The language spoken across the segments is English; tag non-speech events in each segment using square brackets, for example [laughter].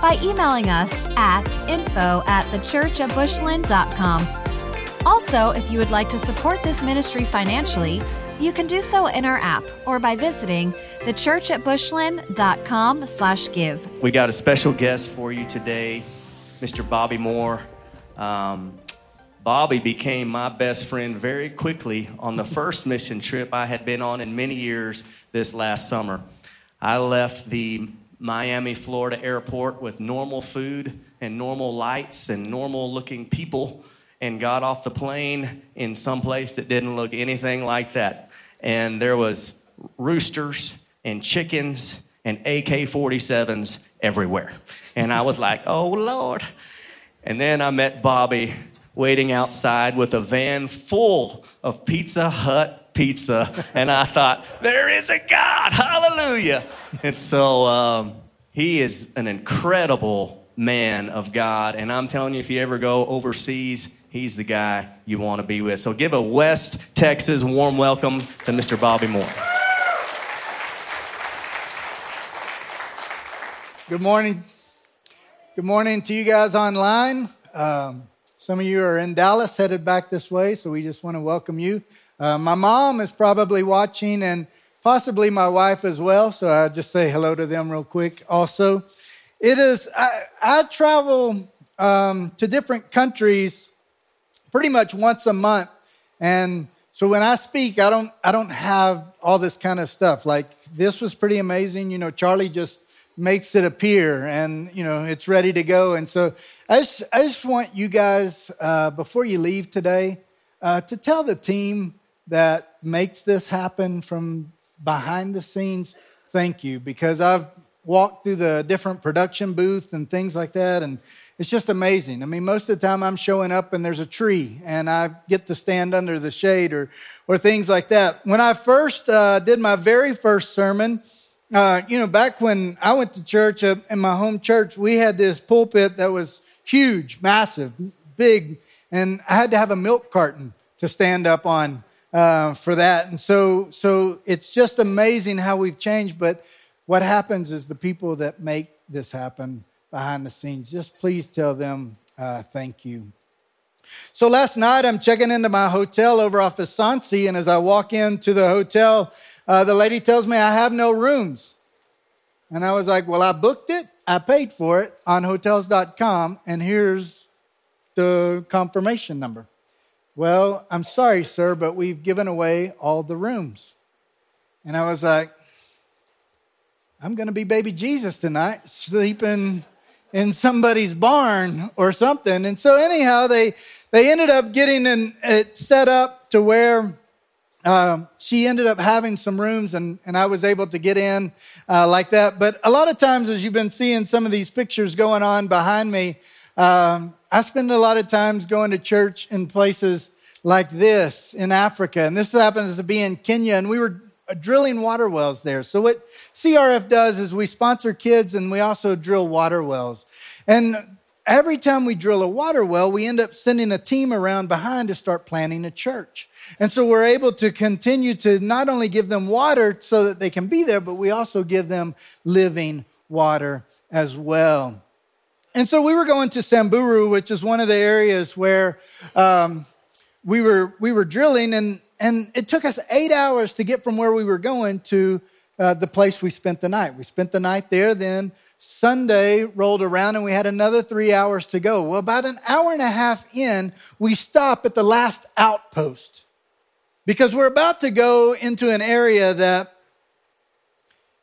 by emailing us at info at thechurchatbushland.com. Also, if you would like to support this ministry financially, you can do so in our app or by visiting thechurchatbushland.com slash give. We got a special guest for you today, Mr. Bobby Moore. Um, Bobby became my best friend very quickly on the first mission trip I had been on in many years this last summer. I left the Miami, Florida airport with normal food and normal lights and normal looking people and got off the plane in some place that didn't look anything like that. And there was roosters and chickens and AK-47s everywhere. And I was like, "Oh Lord." And then I met Bobby waiting outside with a van full of Pizza Hut pizza. And I thought, there is a God. Hallelujah. [laughs] And so um, he is an incredible man of God. And I'm telling you, if you ever go overseas, he's the guy you want to be with. So give a West Texas warm welcome to Mr. Bobby Moore. Good morning. Good morning to you guys online. Um, some of you are in Dallas, headed back this way, so we just want to welcome you. Uh, my mom is probably watching, and possibly my wife as well. So I just say hello to them real quick. Also, it is I, I travel um, to different countries pretty much once a month, and so when I speak, I don't I don't have all this kind of stuff. Like this was pretty amazing. You know, Charlie just makes it appear, and you know it's ready to go. And so I just I just want you guys uh, before you leave today uh, to tell the team that makes this happen from behind the scenes, thank you, because I've walked through the different production booth and things like that, and it's just amazing. I mean, most of the time I'm showing up and there's a tree, and I get to stand under the shade or or things like that. When I first uh, did my very first sermon. Uh, you know, back when I went to church uh, in my home church, we had this pulpit that was huge, massive, big, and I had to have a milk carton to stand up on uh, for that. And so, so it's just amazing how we've changed. But what happens is the people that make this happen behind the scenes, just please tell them uh, thank you. So last night I'm checking into my hotel over off of Soncy, and as I walk into the hotel, uh, the lady tells me I have no rooms. And I was like, well, I booked it. I paid for it on hotels.com, and here's the confirmation number. Well, I'm sorry, sir, but we've given away all the rooms. And I was like, I'm going to be baby Jesus tonight, sleeping in somebody's barn or something. And so, anyhow, they, they ended up getting an, it set up to where um, she ended up having some rooms and, and I was able to get in uh, like that. But a lot of times, as you've been seeing some of these pictures going on behind me, um, I spend a lot of times going to church in places like this in Africa. And this happens to be in Kenya. And we were drilling water wells there. So what CRF does is we sponsor kids and we also drill water wells. And every time we drill a water well, we end up sending a team around behind to start planting a church. And so we're able to continue to not only give them water so that they can be there, but we also give them living water as well. And so we were going to Samburu, which is one of the areas where um, we were we were drilling, and and it took us eight hours to get from where we were going to uh, the place we spent the night. We spent the night there, then Sunday rolled around and we had another three hours to go. Well, about an hour and a half in, we stop at the last outpost because we're about to go into an area that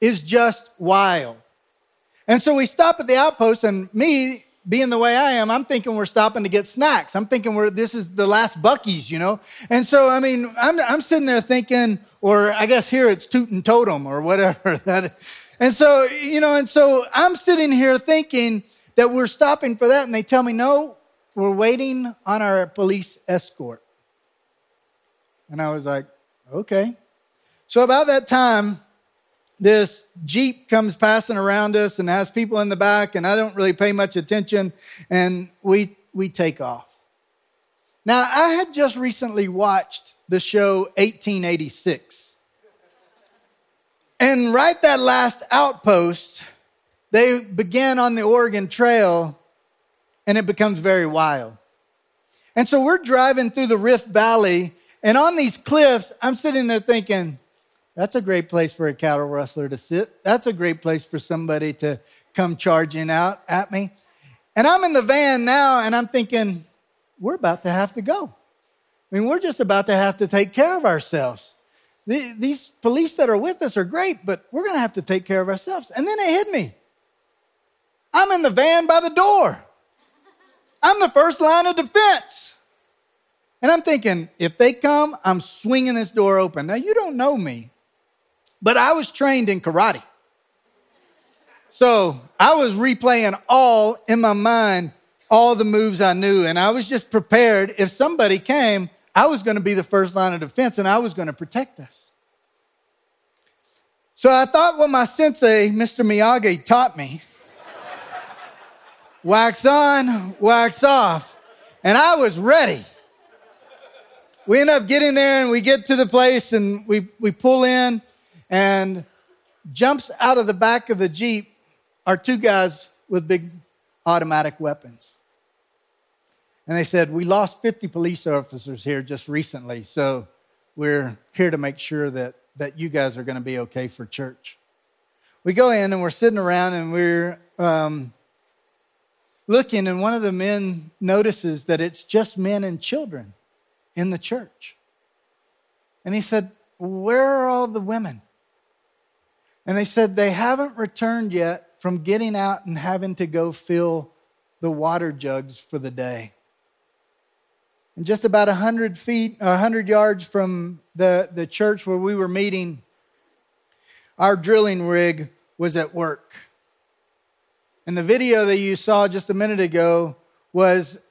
is just wild. And so we stop at the outpost, and me, being the way I am, I'm thinking we're stopping to get snacks. I'm thinking we're this is the last Buc-ee's, you know. And so I mean, I'm I'm sitting there thinking, or I guess here it's Toot'n Totum or whatever [laughs] that. And so you know, and so I'm sitting here thinking that we're stopping for that, and they tell me no, we're waiting on our police escort. And I was like, okay. So about that time, this Jeep comes passing around us and has people in the back, and I don't really pay much attention, and we, we take off. Now, I had just recently watched the show 1886. And right that last outpost, they begin on the Oregon Trail, and it becomes very wild. And so we're driving through the Rift Valley, and on these cliffs, I'm sitting there thinking, that's a great place for a cattle rustler to sit. That's a great place for somebody to come charging out at me. And I'm in the van now and I'm thinking, we're about to have to go. I mean, we're just about to have to take care of ourselves. These police that are with us are great, but we're going to have to take care of ourselves. And then it hit me. I'm in the van by the door. I'm the first line of defense. And I'm thinking, if they come, I'm swinging this door open. Now, you don't know me, but I was trained in karate. So I was replaying all in my mind, all the moves I knew. And I was just prepared. If somebody came, I was going to be the first line of defense and I was going to protect us. So I thought what my sensei, Mr. Miyagi, taught me [laughs] wax on, wax off. And I was ready. We end up getting there and we get to the place and we, we pull in and jumps out of the back of the Jeep are two guys with big automatic weapons. And they said, We lost 50 police officers here just recently, so we're here to make sure that, that you guys are going to be okay for church. We go in and we're sitting around and we're um, looking, and one of the men notices that it's just men and children in the church. And he said, Where are all the women? And they said they haven't returned yet from getting out and having to go fill the water jugs for the day. And just about 100 feet, 100 yards from the, the church where we were meeting, our drilling rig was at work. And the video that you saw just a minute ago was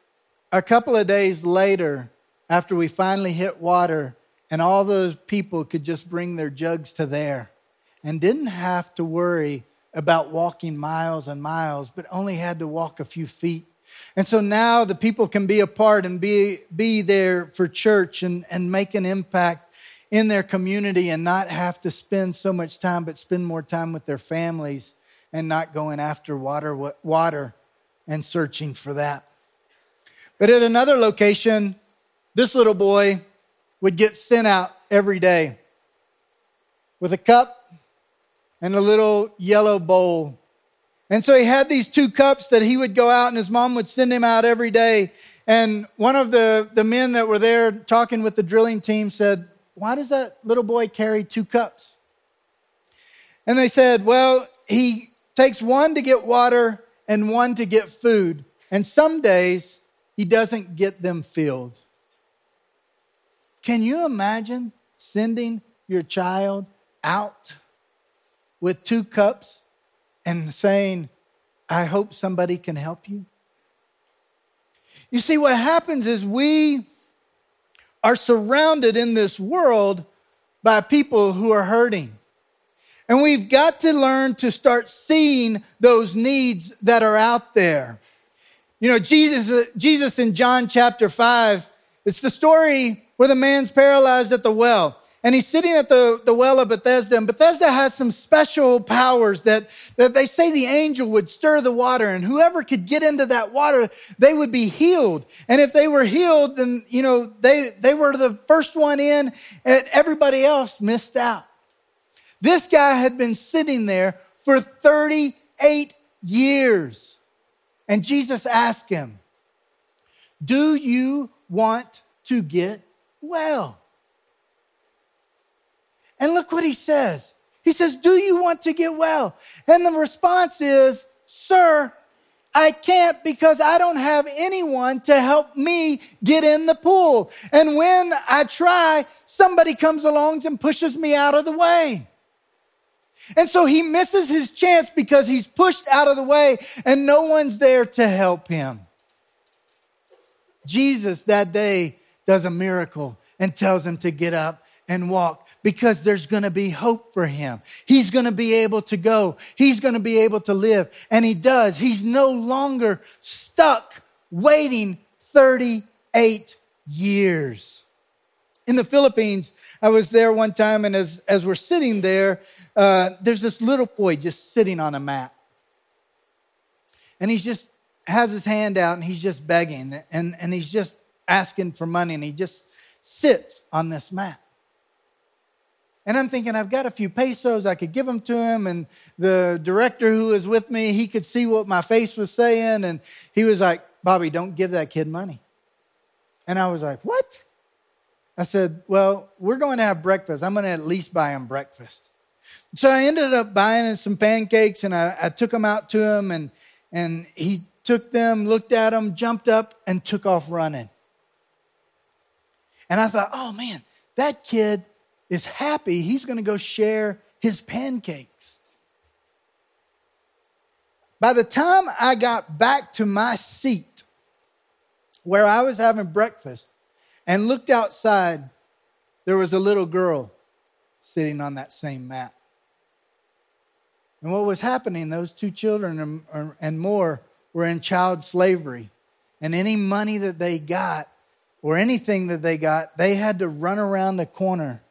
a couple of days later after we finally hit water, and all those people could just bring their jugs to there and didn't have to worry about walking miles and miles, but only had to walk a few feet. And so now the people can be a part and be, be there for church and, and make an impact in their community and not have to spend so much time, but spend more time with their families and not going after water, water and searching for that. But at another location, this little boy would get sent out every day with a cup and a little yellow bowl. And so he had these two cups that he would go out and his mom would send him out every day. And one of the, the men that were there talking with the drilling team said, Why does that little boy carry two cups? And they said, Well, he takes one to get water and one to get food. And some days he doesn't get them filled. Can you imagine sending your child out with two cups and saying, I hope somebody can help you? You see, what happens is we are surrounded in this world by people who are hurting. And we've got to learn to start seeing those needs that are out there. You know, Jesus, uh, Jesus in John chapter 5, it's the story where the man's paralyzed at the well and he's sitting at the, the well of Bethesda. And Bethesda has some special powers that, that they say the angel would stir the water, and whoever could get into that water, they would be healed. And if they were healed, then, you know, they, they were the first one in, and everybody else missed out. This guy had been sitting there for 38 years. And Jesus asked him, Do you want to get well? And look what he says. He says, Do you want to get well? And the response is, Sir, I can't because I don't have anyone to help me get in the pool. And when I try, somebody comes along and pushes me out of the way. And so he misses his chance because he's pushed out of the way and no one's there to help him. Jesus that day does a miracle and tells him to get up and walk because there's going to be hope for him. He's going to be able to go. He's going to be able to live. And he does. He's no longer stuck waiting 38 years. In the Philippines, I was there one time, and as, as we're sitting there, uh, there's this little boy just sitting on a mat. And he's just has his hand out and he's just begging and, and he's just asking for money and he just sits on this mat. And I'm thinking, I've got a few pesos, I could give them to him. And the director who was with me, he could see what my face was saying. And he was like, Bobby, don't give that kid money. And I was like, What? I said, Well, we're going to have breakfast. I'm going to at least buy him breakfast. So I ended up buying him some pancakes and I, I took them out to him. And, and he took them, looked at them, jumped up, and took off running. And I thought, oh man, that kid is happy. He's going to go share his pancakes. By the time I got back to my seat where I was having breakfast and looked outside, there was a little girl sitting on that same mat. And what was happening, those two children and more were in child slavery. And any money that they got or anything that they got, they had to run around the corner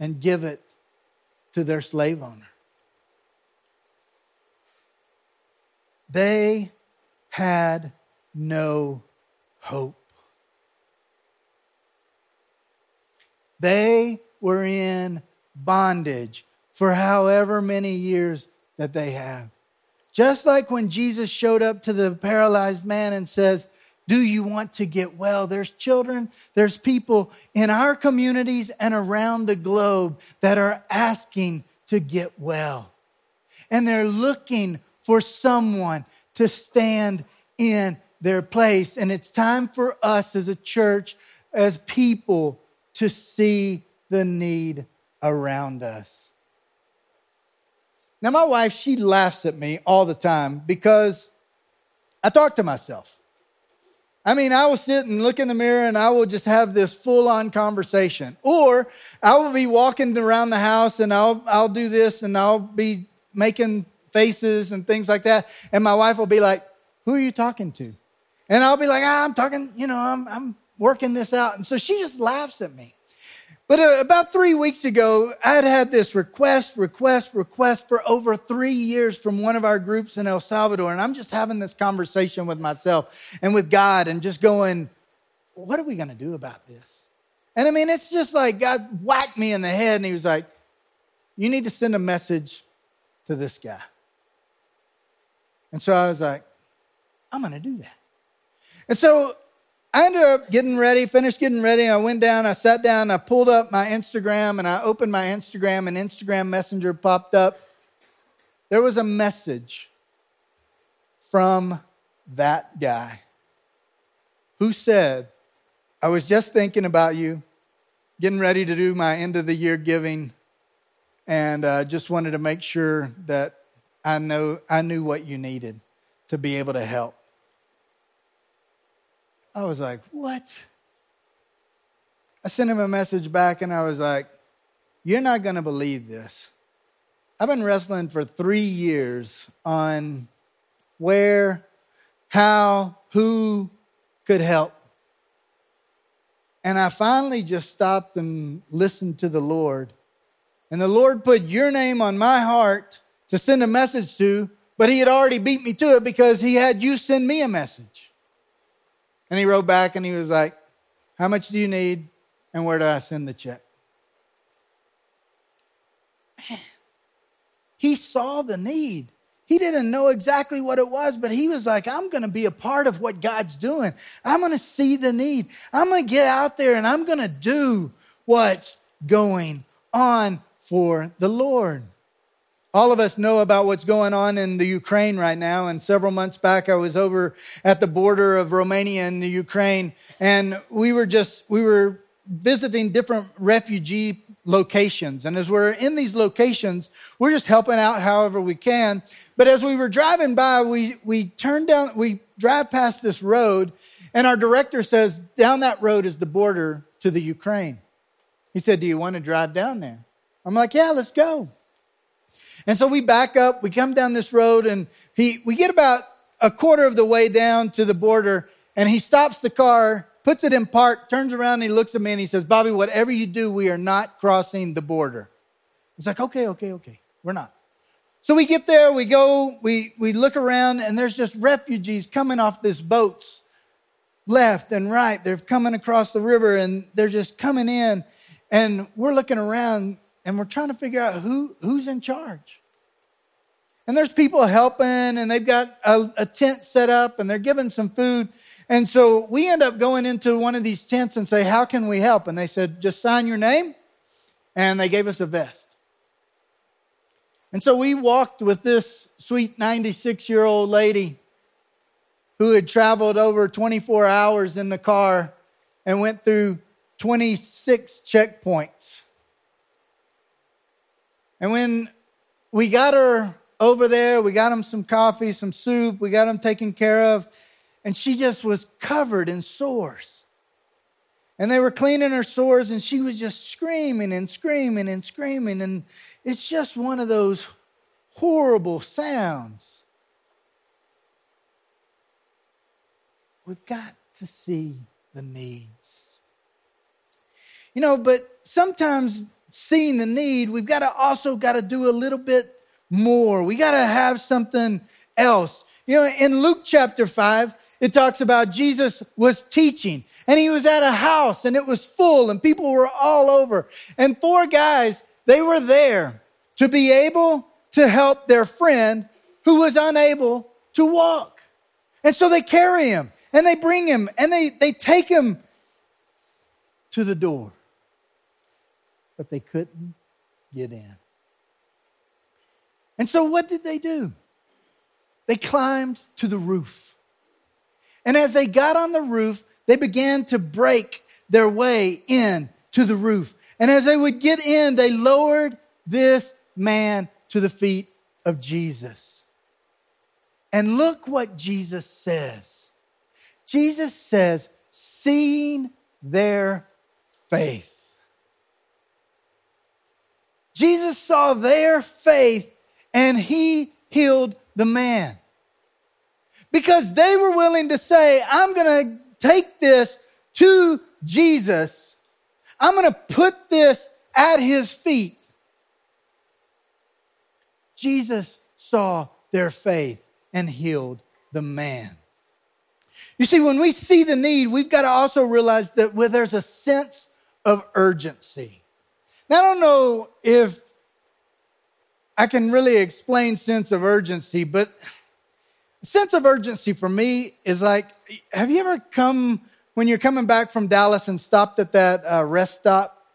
and give it to their slave owner. They had no hope. They were in bondage for however many years that they have. Just like when Jesus showed up to the paralyzed man and says, Do you want to get well? There's children, there's people in our communities and around the globe that are asking to get well. And they're looking for someone to stand in their place. And it's time for us as a church, as people, to see the need around us. Now, my wife, she laughs at me all the time because I talk to myself. I mean, I will sit and look in the mirror and I will just have this full on conversation. Or I will be walking around the house and I'll, I'll do this and I'll be making faces and things like that. And my wife will be like, Who are you talking to? And I'll be like, ah, I'm talking, you know, I'm, I'm working this out. And so she just laughs at me. But uh, about three weeks ago, I'd had this request, request, request for over three years from one of our groups in El Salvador. And I'm just having this conversation with myself and with God and just going, what are we going to do about this? And I mean, it's just like God whacked me in the head and he was like, you need to send a message to this guy. And so I was like, I'm going to do that. And so I ended up getting ready, finished getting ready. I went down, I sat down, I pulled up my Instagram, and I opened my Instagram, and Instagram Messenger popped up. There was a message from that guy who said, I was just thinking about you, getting ready to do my end of the year giving, and uh, just wanted to make sure that I know I knew what you needed to be able to help. I was like, what? I sent him a message back and I was like, you're not going to believe this. I've been wrestling for three years on where, how, who could help. And I finally just stopped and listened to the Lord. And the Lord put your name on my heart to send a message to, but He had already beat me to it because He had you send me a message. And he wrote back and he was like, How much do you need? And where do I send the check? Man, he saw the need. He didn't know exactly what it was, but he was like, I'm going to be a part of what God's doing. I'm going to see the need. I'm going to get out there and I'm going to do what's going on for the Lord. All of us know about what's going on in the Ukraine right now. And several months back, I was over at the border of Romania and the Ukraine, and we were just, we were visiting different refugee locations. And as we're in these locations, we're just helping out however we can. But as we were driving by, we, we turned down, we drive past this road, And our director says, Down that road is the border to the Ukraine. He said, Do you want to drive down there? I'm like, Yeah, let's go. And so we back up, we come down this road, and he, we get about a quarter of the way down to the border, and he stops the car, puts it in park, turns around, and he looks at me and he says, Bobby, whatever you do, we are not crossing the border. It's like, okay, okay, okay, we're not. So we get there, we go, we, we look around, and there's just refugees coming off these boats left and right. They're coming across the river and they're just coming in. And we're looking around and we're trying to figure out who, who's in charge. And there's people helping and they've got a, a tent set up and they're giving some food. And so we end up going into one of these tents and say, How can we help? And they said, Just sign your name. And they gave us a vest. And so we walked with this sweet 96 year old lady who had traveled over 24 hours in the car and went through 26 checkpoints. And when we got her over there, we got him some coffee, some soup, we got him taken care of, and she just was covered in sores. And they were cleaning her sores, and she was just screaming and screaming and screaming. And it's just one of those horrible sounds. We've got to see the needs. You know, but sometimes seeing the need, we've got to also got to do a little bit more. We got to have something else. You know, in Luke chapter 5, it talks about Jesus was teaching and he was at a house and it was full and people were all over. And four guys, they were there to be able to help their friend who was unable to walk. And so they carry him and they bring him and they, they take him to the door. But they couldn't get in. And so what did they do? They climbed to the roof. And as they got on the roof, they began to break their way in to the roof. And as they would get in, they lowered this man to the feet of Jesus. And look what Jesus says. Jesus says, seeing their faith. Jesus saw their faith and he healed the man. Because they were willing to say, I'm going to take this to Jesus. I'm going to put this at his feet. Jesus saw their faith and healed the man. You see, when we see the need, we've got to also realize that there's a sense of urgency. Now, I don't know if I can really explain sense of urgency, but sense of urgency for me is like, have you ever come when you're coming back from Dallas and stopped at that uh, rest stop?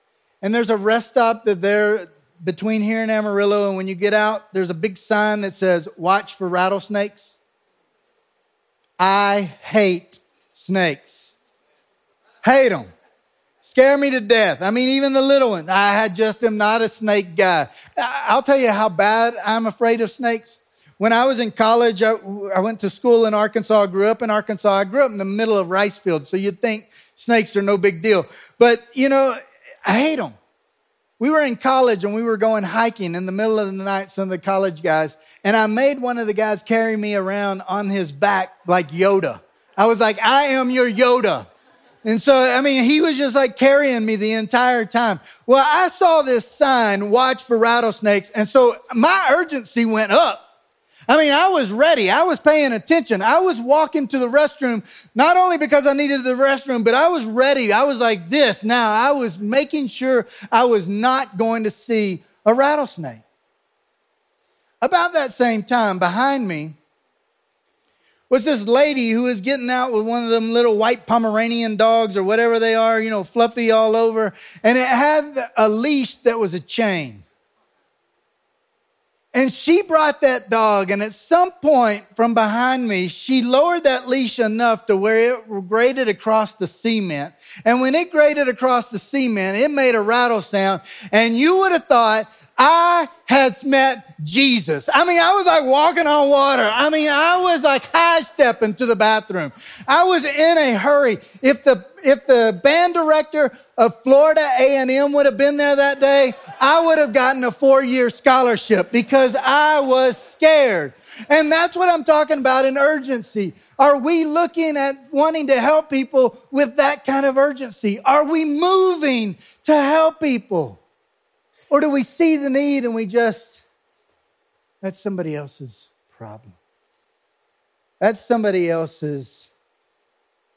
And there's a rest stop that there between here and Amarillo, and when you get out, there's a big sign that says, Watch for rattlesnakes. I hate snakes. Hate them. Scare me to death. I mean, even the little ones. I had just am not a snake guy. I'll tell you how bad I'm afraid of snakes. When I was in college, I, I went to school in Arkansas. I grew up in Arkansas. I grew up in the middle of rice fields, so you'd think snakes are no big deal. But, you know, I hate them. We were in college and we were going hiking in the middle of the night, some of the college guys, and I made one of the guys carry me around on his back like Yoda. I was like, I am your Yoda. And so, I mean, he was just like carrying me the entire time. Well, I saw this sign, watch for rattlesnakes. And so my urgency went up. I mean, I was ready. I was paying attention. I was walking to the restroom, not only because I needed the restroom, but I was ready. I was like this. Now I was making sure I was not going to see a rattlesnake. About that same time, behind me was this lady who was getting out with one of them little white Pomeranian dogs or whatever they are, you know, fluffy all over. And it had a leash that was a chain. And she brought that dog, and at some point from behind me, she lowered that leash enough to where it grated across the cement. And when it grated across the cement, it made a rattle sound. And you would have thought I had met Jesus. I mean, I was like walking on water. I mean, I was like high stepping to the bathroom. I was in a hurry. If the, if the band director of Florida A&M would have been there that day, I would have gotten a four year scholarship because I was scared. And that's what I'm talking about in urgency. Are we looking at wanting to help people with that kind of urgency? Are we moving to help people? Or do we see the need and we just, that's somebody else's problem? That's somebody else's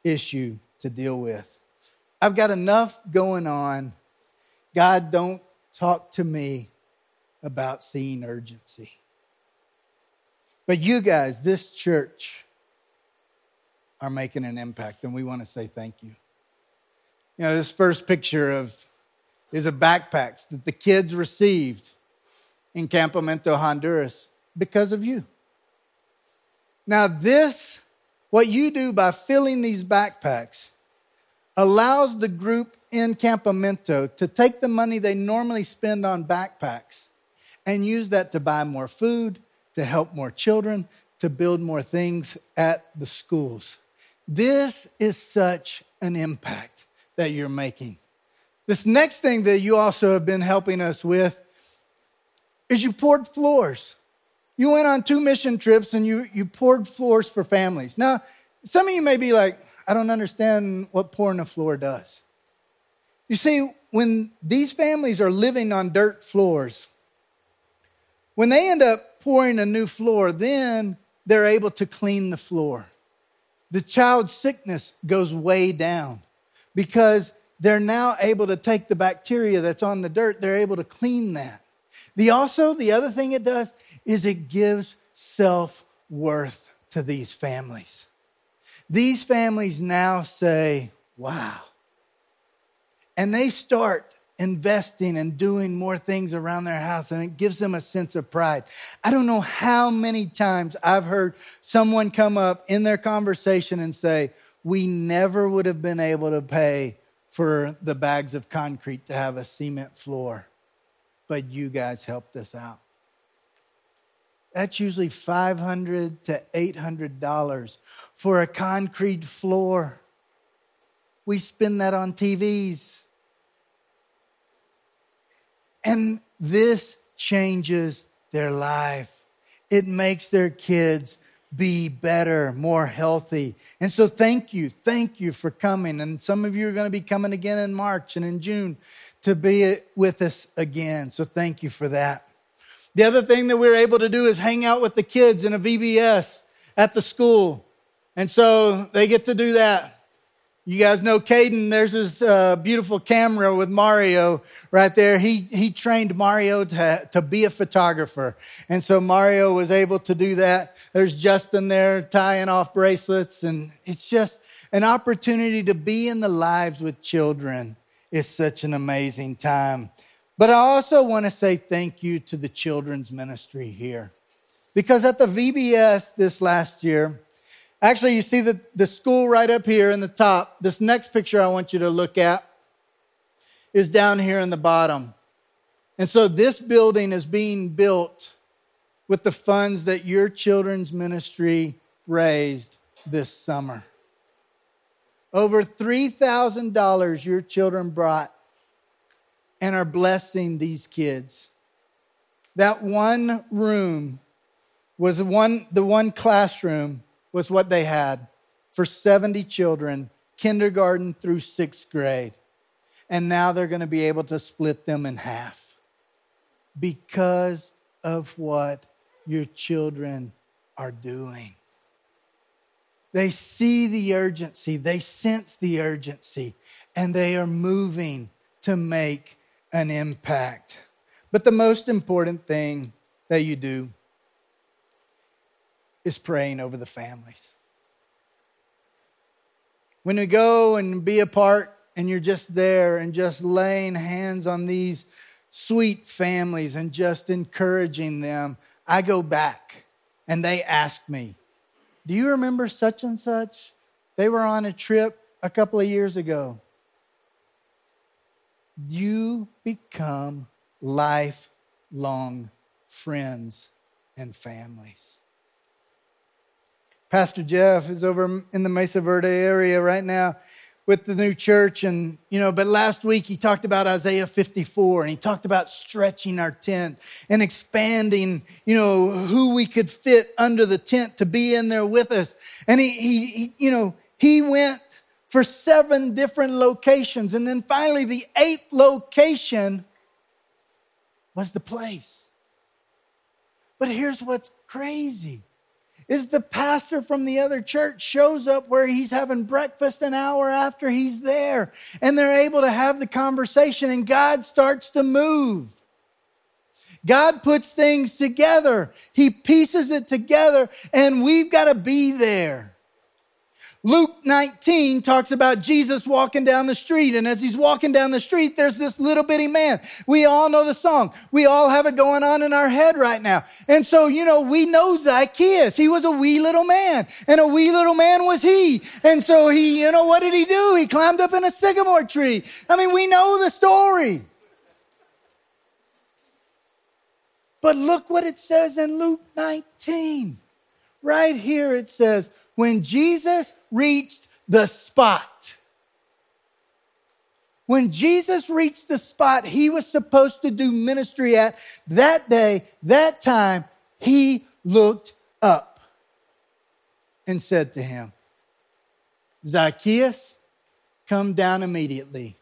issue to deal with. I've got enough going on. God, don't talk to me about seeing urgency. But you guys, this church, are making an impact, and we want to say thank you. You know, this first picture of is of backpacks that the kids received in Campamento, Honduras, because of you. Now, this, what you do by filling these backpacks, allows the group in Campamento to take the money they normally spend on backpacks and use that to buy more food, to help more children, to build more things at the schools. This is such an impact that you're making. This next thing that you also have been helping us with is you poured floors. You went on two mission trips and you, you poured floors for families. Now, some of you may be like, I don't understand what pouring a floor does. You see, when these families are living on dirt floors, when they end up pouring a new floor, then they're able to clean the floor. The child's sickness goes way down because they're now able to take the bacteria that's on the dirt, they're able to clean that. The also, the other thing it does is it gives self worth to these families. These families now say, wow. And they start investing and doing more things around their house, and it gives them a sense of pride. I don't know how many times I've heard someone come up in their conversation and say, We never would have been able to pay for the bags of concrete to have a cement floor, but you guys helped us out. That's usually 500 to $800 for a concrete floor. We spend that on TVs. And this changes their life. It makes their kids be better, more healthy. And so, thank you. Thank you for coming. And some of you are going to be coming again in March and in June to be with us again. So, thank you for that. The other thing that we are able to do is hang out with the kids in a VBS at the school. And so, they get to do that. You guys know Caden. There's this uh, beautiful camera with Mario right there. He, he trained Mario to, to be a photographer. And so Mario was able to do that. There's Justin there tying off bracelets. And it's just an opportunity to be in the lives with children. It's such an amazing time. But I also want to say thank you to the children's ministry here. Because at the VBS this last year, Actually, you see the, the school right up here in the top. This next picture I want you to look at is down here in the bottom. And so this building is being built with the funds that your children's ministry raised this summer. Over $3,000 your children brought and are blessing these kids. That one room was one, the one classroom was what they had for 70 children, kindergarten through sixth grade. And now they're going to be able to split them in half because of what your children are doing. They see the urgency, they sense the urgency, and they are moving to make an impact. But the most important thing that you do is praying over the families. When we go and be a part and you're just there and just laying hands on these sweet families and just encouraging them, I go back and they ask me, Do you remember such and such? They were on a trip a couple of years ago. You become life lifelong friends and families. Pastor Jeff is over in the Mesa Verde area right now with the new church and you know but last week he talked about isaiah 54 and he talked about stretching our tent and expanding you know who we could fit under the tent to be in there with us and he, he, he you know he went for seven different locations and then finally the eighth location was the place but here's what's crazy is the pastor from the other church shows up where he's having breakfast an hour after he's there and they're able to have the conversation and God starts to move. God puts things together. He pieces it together and we've got to be there. Luke 19 talks about Jesus walking down the street. And as he's walking down the street, there's this little bitty man. We all know the song. We all have it going on in our head right now. And so, you know, we know Zacchaeus. He was a wee little man and a wee little man was he. And so he, you know, what did he do? He climbed up in a sycamore tree. I mean, we know the story. But look what it says in Luke 19. Right here it says, when Jesus reached the spot, when Jesus reached the spot he was supposed to do ministry at that day, that time, he looked up and said to him, Zacchaeus, come down immediately.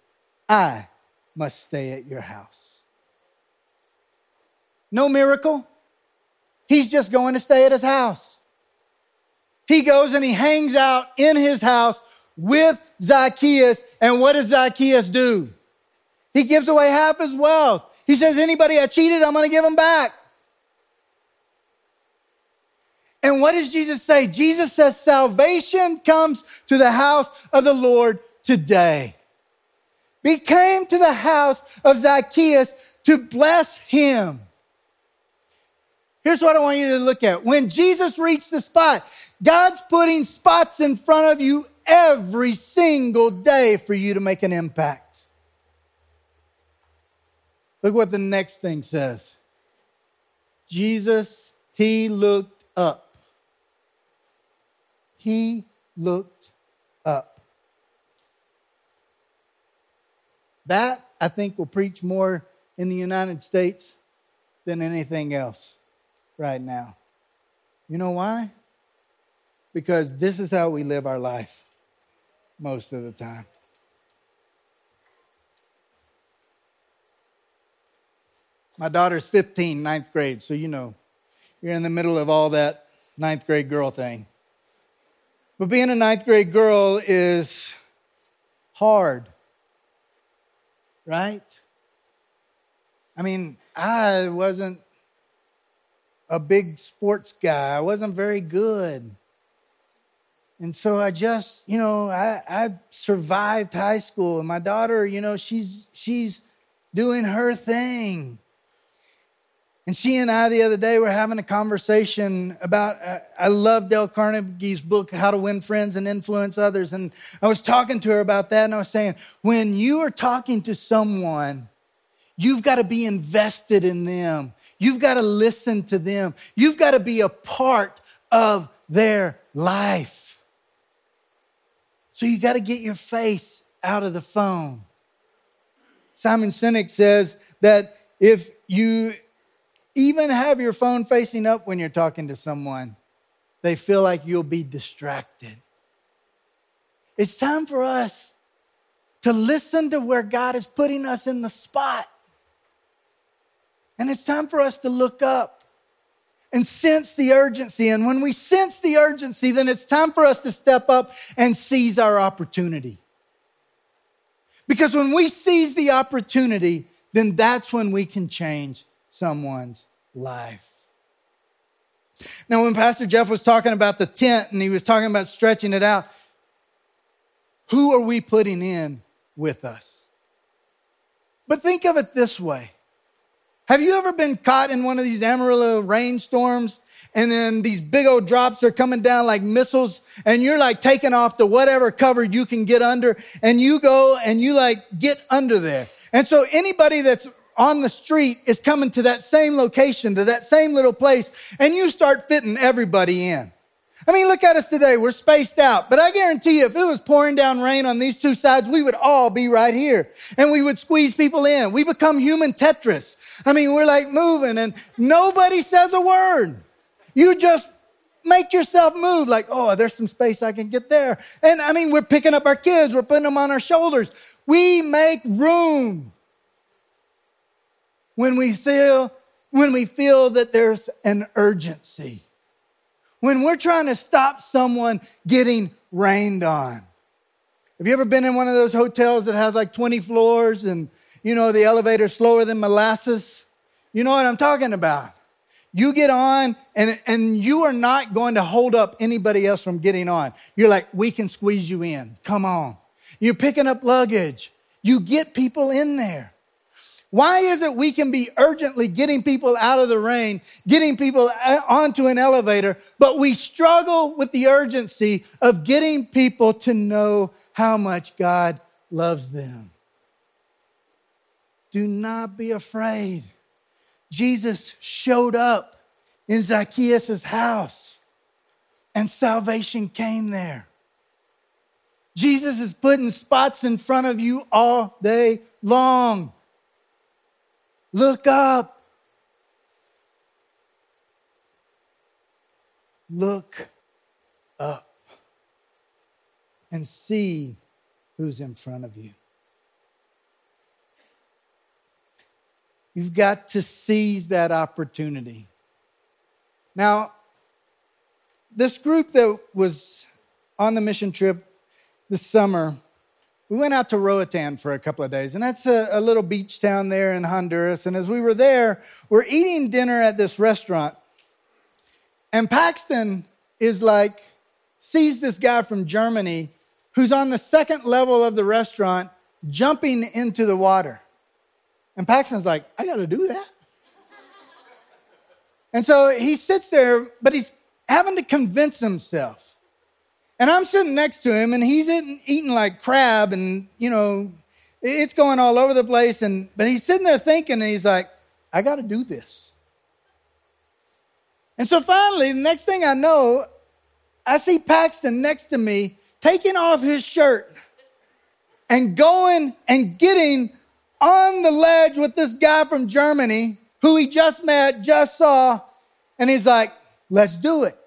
I must stay at your house. No miracle. He's just going to stay at his house. He goes and he hangs out in his house with Zacchaeus. And what does Zacchaeus do? He gives away half his wealth. He says, anybody I cheated, I'm going to give them back. And what does Jesus say? Jesus says, salvation comes to the house of the Lord today. He came to the house of Zacchaeus to bless him. Here's what I want you to look at. When Jesus reached the spot, God's putting spots in front of you every single day for you to make an impact. Look what the next thing says Jesus, he looked up. He looked up. That, I think, will preach more in the United States than anything else right now. You know why? because this is how we live our life most of the time. My daughter's 15, ninth grade, so you know, you're in the middle of all that ninth grade girl thing. But being a ninth grade girl is hard, right? I mean, I wasn't a big sports guy, I wasn't very good. And so I just, you know, I, I survived high school, and my daughter, you know, she's she's doing her thing. And she and I the other day were having a conversation about. Uh, I love Dale Carnegie's book, How to Win Friends and Influence Others, and I was talking to her about that, and I was saying, when you are talking to someone, you've got to be invested in them. You've got to listen to them. You've got to be a part of their life. So you got to get your face out of the phone. Simon Sinek says that if you even have your phone facing up when you're talking to someone, they feel like you'll be distracted. It's time for us to listen to where God is putting us in the spot. And it's time for us to look up and sense the urgency. And when we sense the urgency, then it's time for us to step up and seize our opportunity. Because when we seize the opportunity, then that's when we can change someone's life. Now, when Pastor Jeff was talking about the tent and he was talking about stretching it out, who are we putting in with us? But think of it this way have you ever been caught in one of these Amarillo rainstorms and then these big old drops are coming down like missiles and you're like taking off to whatever cover you can get under and you go and you like get under there. And so anybody that's on the street is coming to that same location, to that same little place, and you start fitting everybody in. I mean, look at us today. We're spaced out. But I guarantee you, if it was pouring down rain on these two sides, we would all be right here and we would squeeze people in. We become human Tetris. I mean, we're like moving and nobody says a word. You just make yourself move like, oh, there's some space I can get there. And I mean, we're picking up our kids, we're putting them on our shoulders. We make room when we feel, when we feel that there's an urgency when we're trying to stop someone getting rained on. Have you ever been in one of those hotels that has like 20 floors and you know the elevator's slower than molasses? You know what I'm talking about. You get on and, and you are not going to hold up anybody else from getting on. You're like, we can squeeze you in. Come on. You're picking up luggage. You get people in there. Why is it we can be urgently getting people out of the rain, getting people uh, onto an elevator, but we struggle with the urgency of getting people to know how much God loves them? Do not be afraid. Jesus showed up in Zacchaeus' house and salvation came there. Jesus is putting spots in front of you all day long. Look up. Look up and see who's in front of you. You've got to seize that opportunity. Now, this group that was on the mission trip this summer we went out to Roatan for a couple of days, and that's a, a, little beach town there in Honduras. And as we were there, we're eating dinner at this restaurant. And Paxton is like, sees this guy from Germany who's on the second level of the restaurant jumping into the water. And Paxton's like, I got to do that. and so he sits there, but he's having to convince himself and I'm sitting next to him, and he's eating, eating like crab, and you know, it's going all over the place. And but he's sitting there thinking, and he's like, "I got to do this." And so finally, the next thing I know, I see Paxton next to me taking off his shirt and going and getting on the ledge with this guy from Germany who he just met, just saw, and he's like, "Let's do it."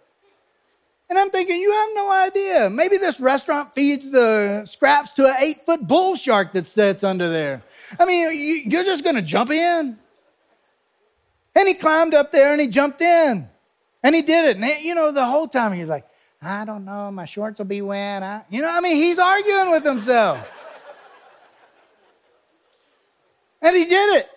And I'm thinking, you have no idea. Maybe this restaurant feeds the scraps to an eight foot bull shark that sits under there. I mean, you're just going to jump in. And he climbed up there and he jumped in. And he did it. And, you know, the whole time he's like, I don't know, my shorts will be wet. You know, I mean, he's arguing with himself. And he did it.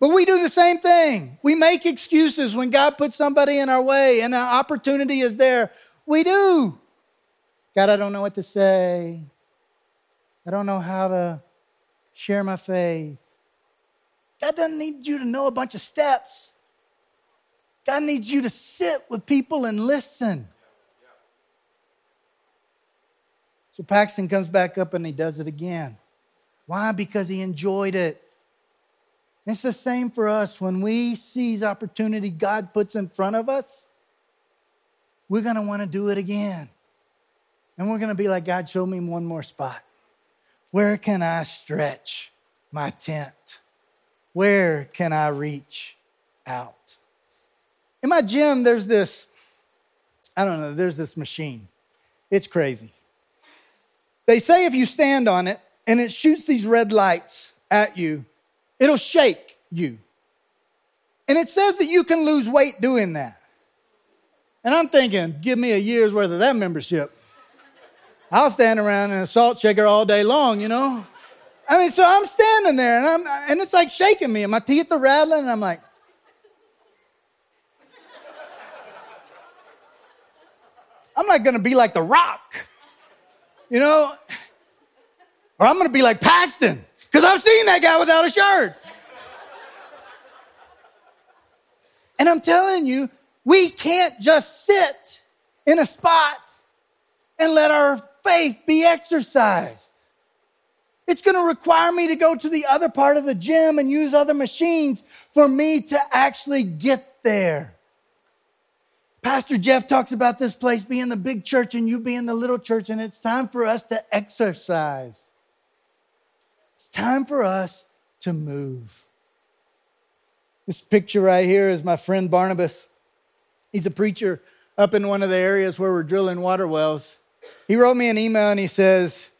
But we do the same thing. We make excuses when God puts somebody in our way and an opportunity is there. We do. God, I don't know what to say. I don't know how to share my faith. God doesn't need you to know a bunch of steps. God needs you to sit with people and listen. So Paxton comes back up and he does it again. Why? Because he enjoyed it. It's the same for us. When we seize opportunity God puts in front of us, we're going to want to do it again. And we're going to be like, God, show me one more spot. Where can I stretch my tent? Where can I reach out? In my gym, there's this, I don't know, there's this machine. It's crazy. They say if you stand on it and it shoots these red lights at you, It'll shake you. And it says that you can lose weight doing that. And I'm thinking, give me a year's worth of that membership. I'll stand around in a salt shaker all day long, you know? I mean, so I'm standing there and I'm and it's like shaking me and my teeth are rattling and I'm like I'm not gonna be like the rock, you know? Or I'm gonna be like Paxton. Because I've seen that guy without a shirt. and I'm telling you, we can't just sit in a spot and let our faith be exercised. It's going to require me to go to the other part of the gym and use other machines for me to actually get there. Pastor Jeff talks about this place being the big church and you being the little church, and it's time for us to exercise. It's time for us to move. This picture right here is my friend Barnabas. He's a preacher up in one of the areas where we're drilling water wells. He wrote me an email and he says,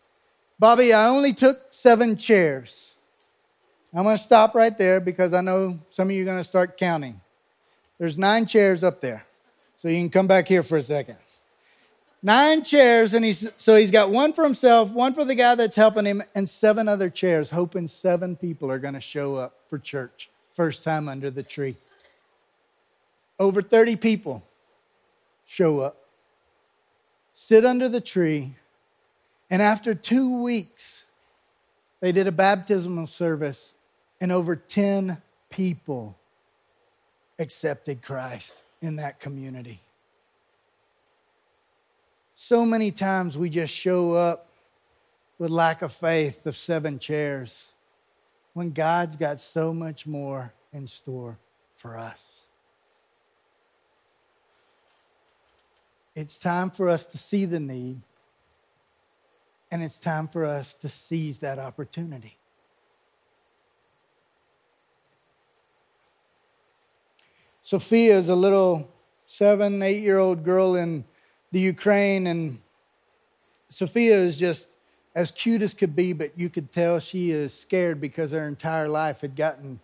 Bobby, I only took seven chairs. I'm going to stop right there because I know some of you are going to start counting. There's nine chairs up there. So you can come back here for a second. Nine chairs, and he's so he's got one for himself, one for the guy that's helping him, and seven other chairs, hoping seven people are going to show up for church. First time under the tree. Over 30 people show up, sit under the tree, and after two weeks, they did a baptismal service, and over 10 people accepted Christ in that community. So many times we just show up with lack of faith of seven chairs when God's got so much more in store for us. It's time for us to see the need, and it's time for us to seize that opportunity. Sophia is a little seven, eight year old girl in the Ukraine, and Sophia is just as cute as could be, but you could tell she is scared because her entire life had gotten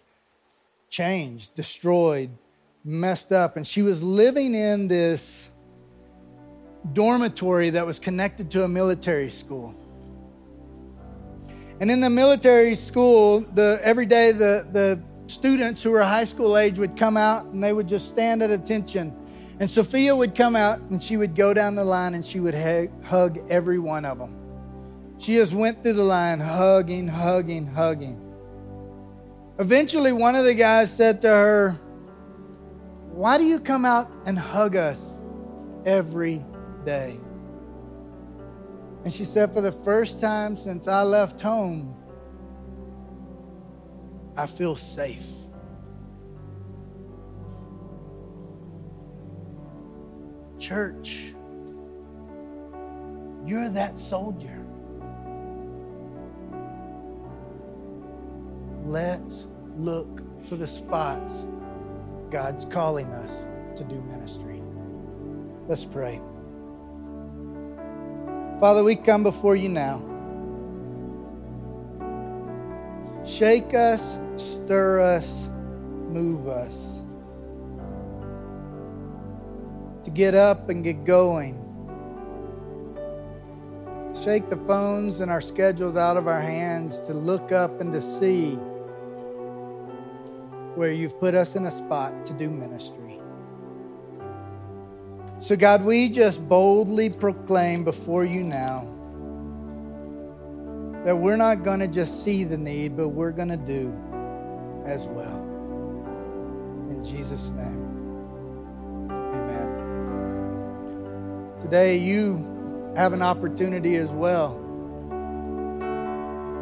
changed, destroyed, messed up. And she was living in this dormitory that was connected to a military school. And in the military school, the, every day the, the students who were high school age would come out and they would just stand at attention. And Sophia would come out and she would go down the line and she would hug every one of them. She just went through the line hugging, hugging, hugging. Eventually, one of the guys said to her, Why do you come out and hug us every day? And she said, For the first time since I left home, I feel safe. Church, you're that soldier. Let's look for the spots God's calling us to do ministry. Let's pray. Father, we come before you now. Shake us, stir us, move us. To get up and get going. Shake the phones and our schedules out of our hands to look up and to see where you've put us in a spot to do ministry. So, God, we just boldly proclaim before you now that we're not going to just see the need, but we're going to do as well. In Jesus' name, Today, you have an opportunity as well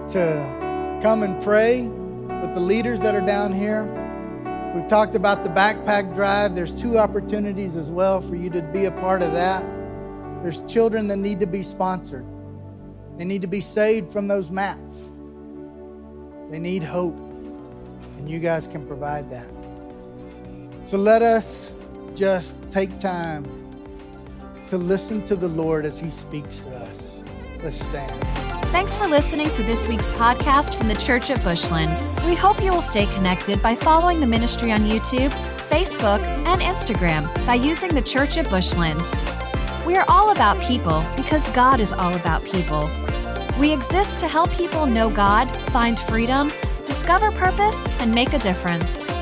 to come and pray with the leaders that are down here. We've talked about the backpack drive. There's two opportunities as well for you to be a part of that. There's children that need to be sponsored. They need to be saved from those mats. They need hope. And you guys can provide that. So let us just take time to listen to the Lord as He speaks to us. Let's stand. Thanks for listening to this week's podcast from the Church at Bushland. We hope you will stay connected by following the ministry on YouTube, Facebook, and Instagram by using the Church at Bushland. We are all about people because God is all about people. We exist to help people know God, find freedom, discover purpose, and make a difference.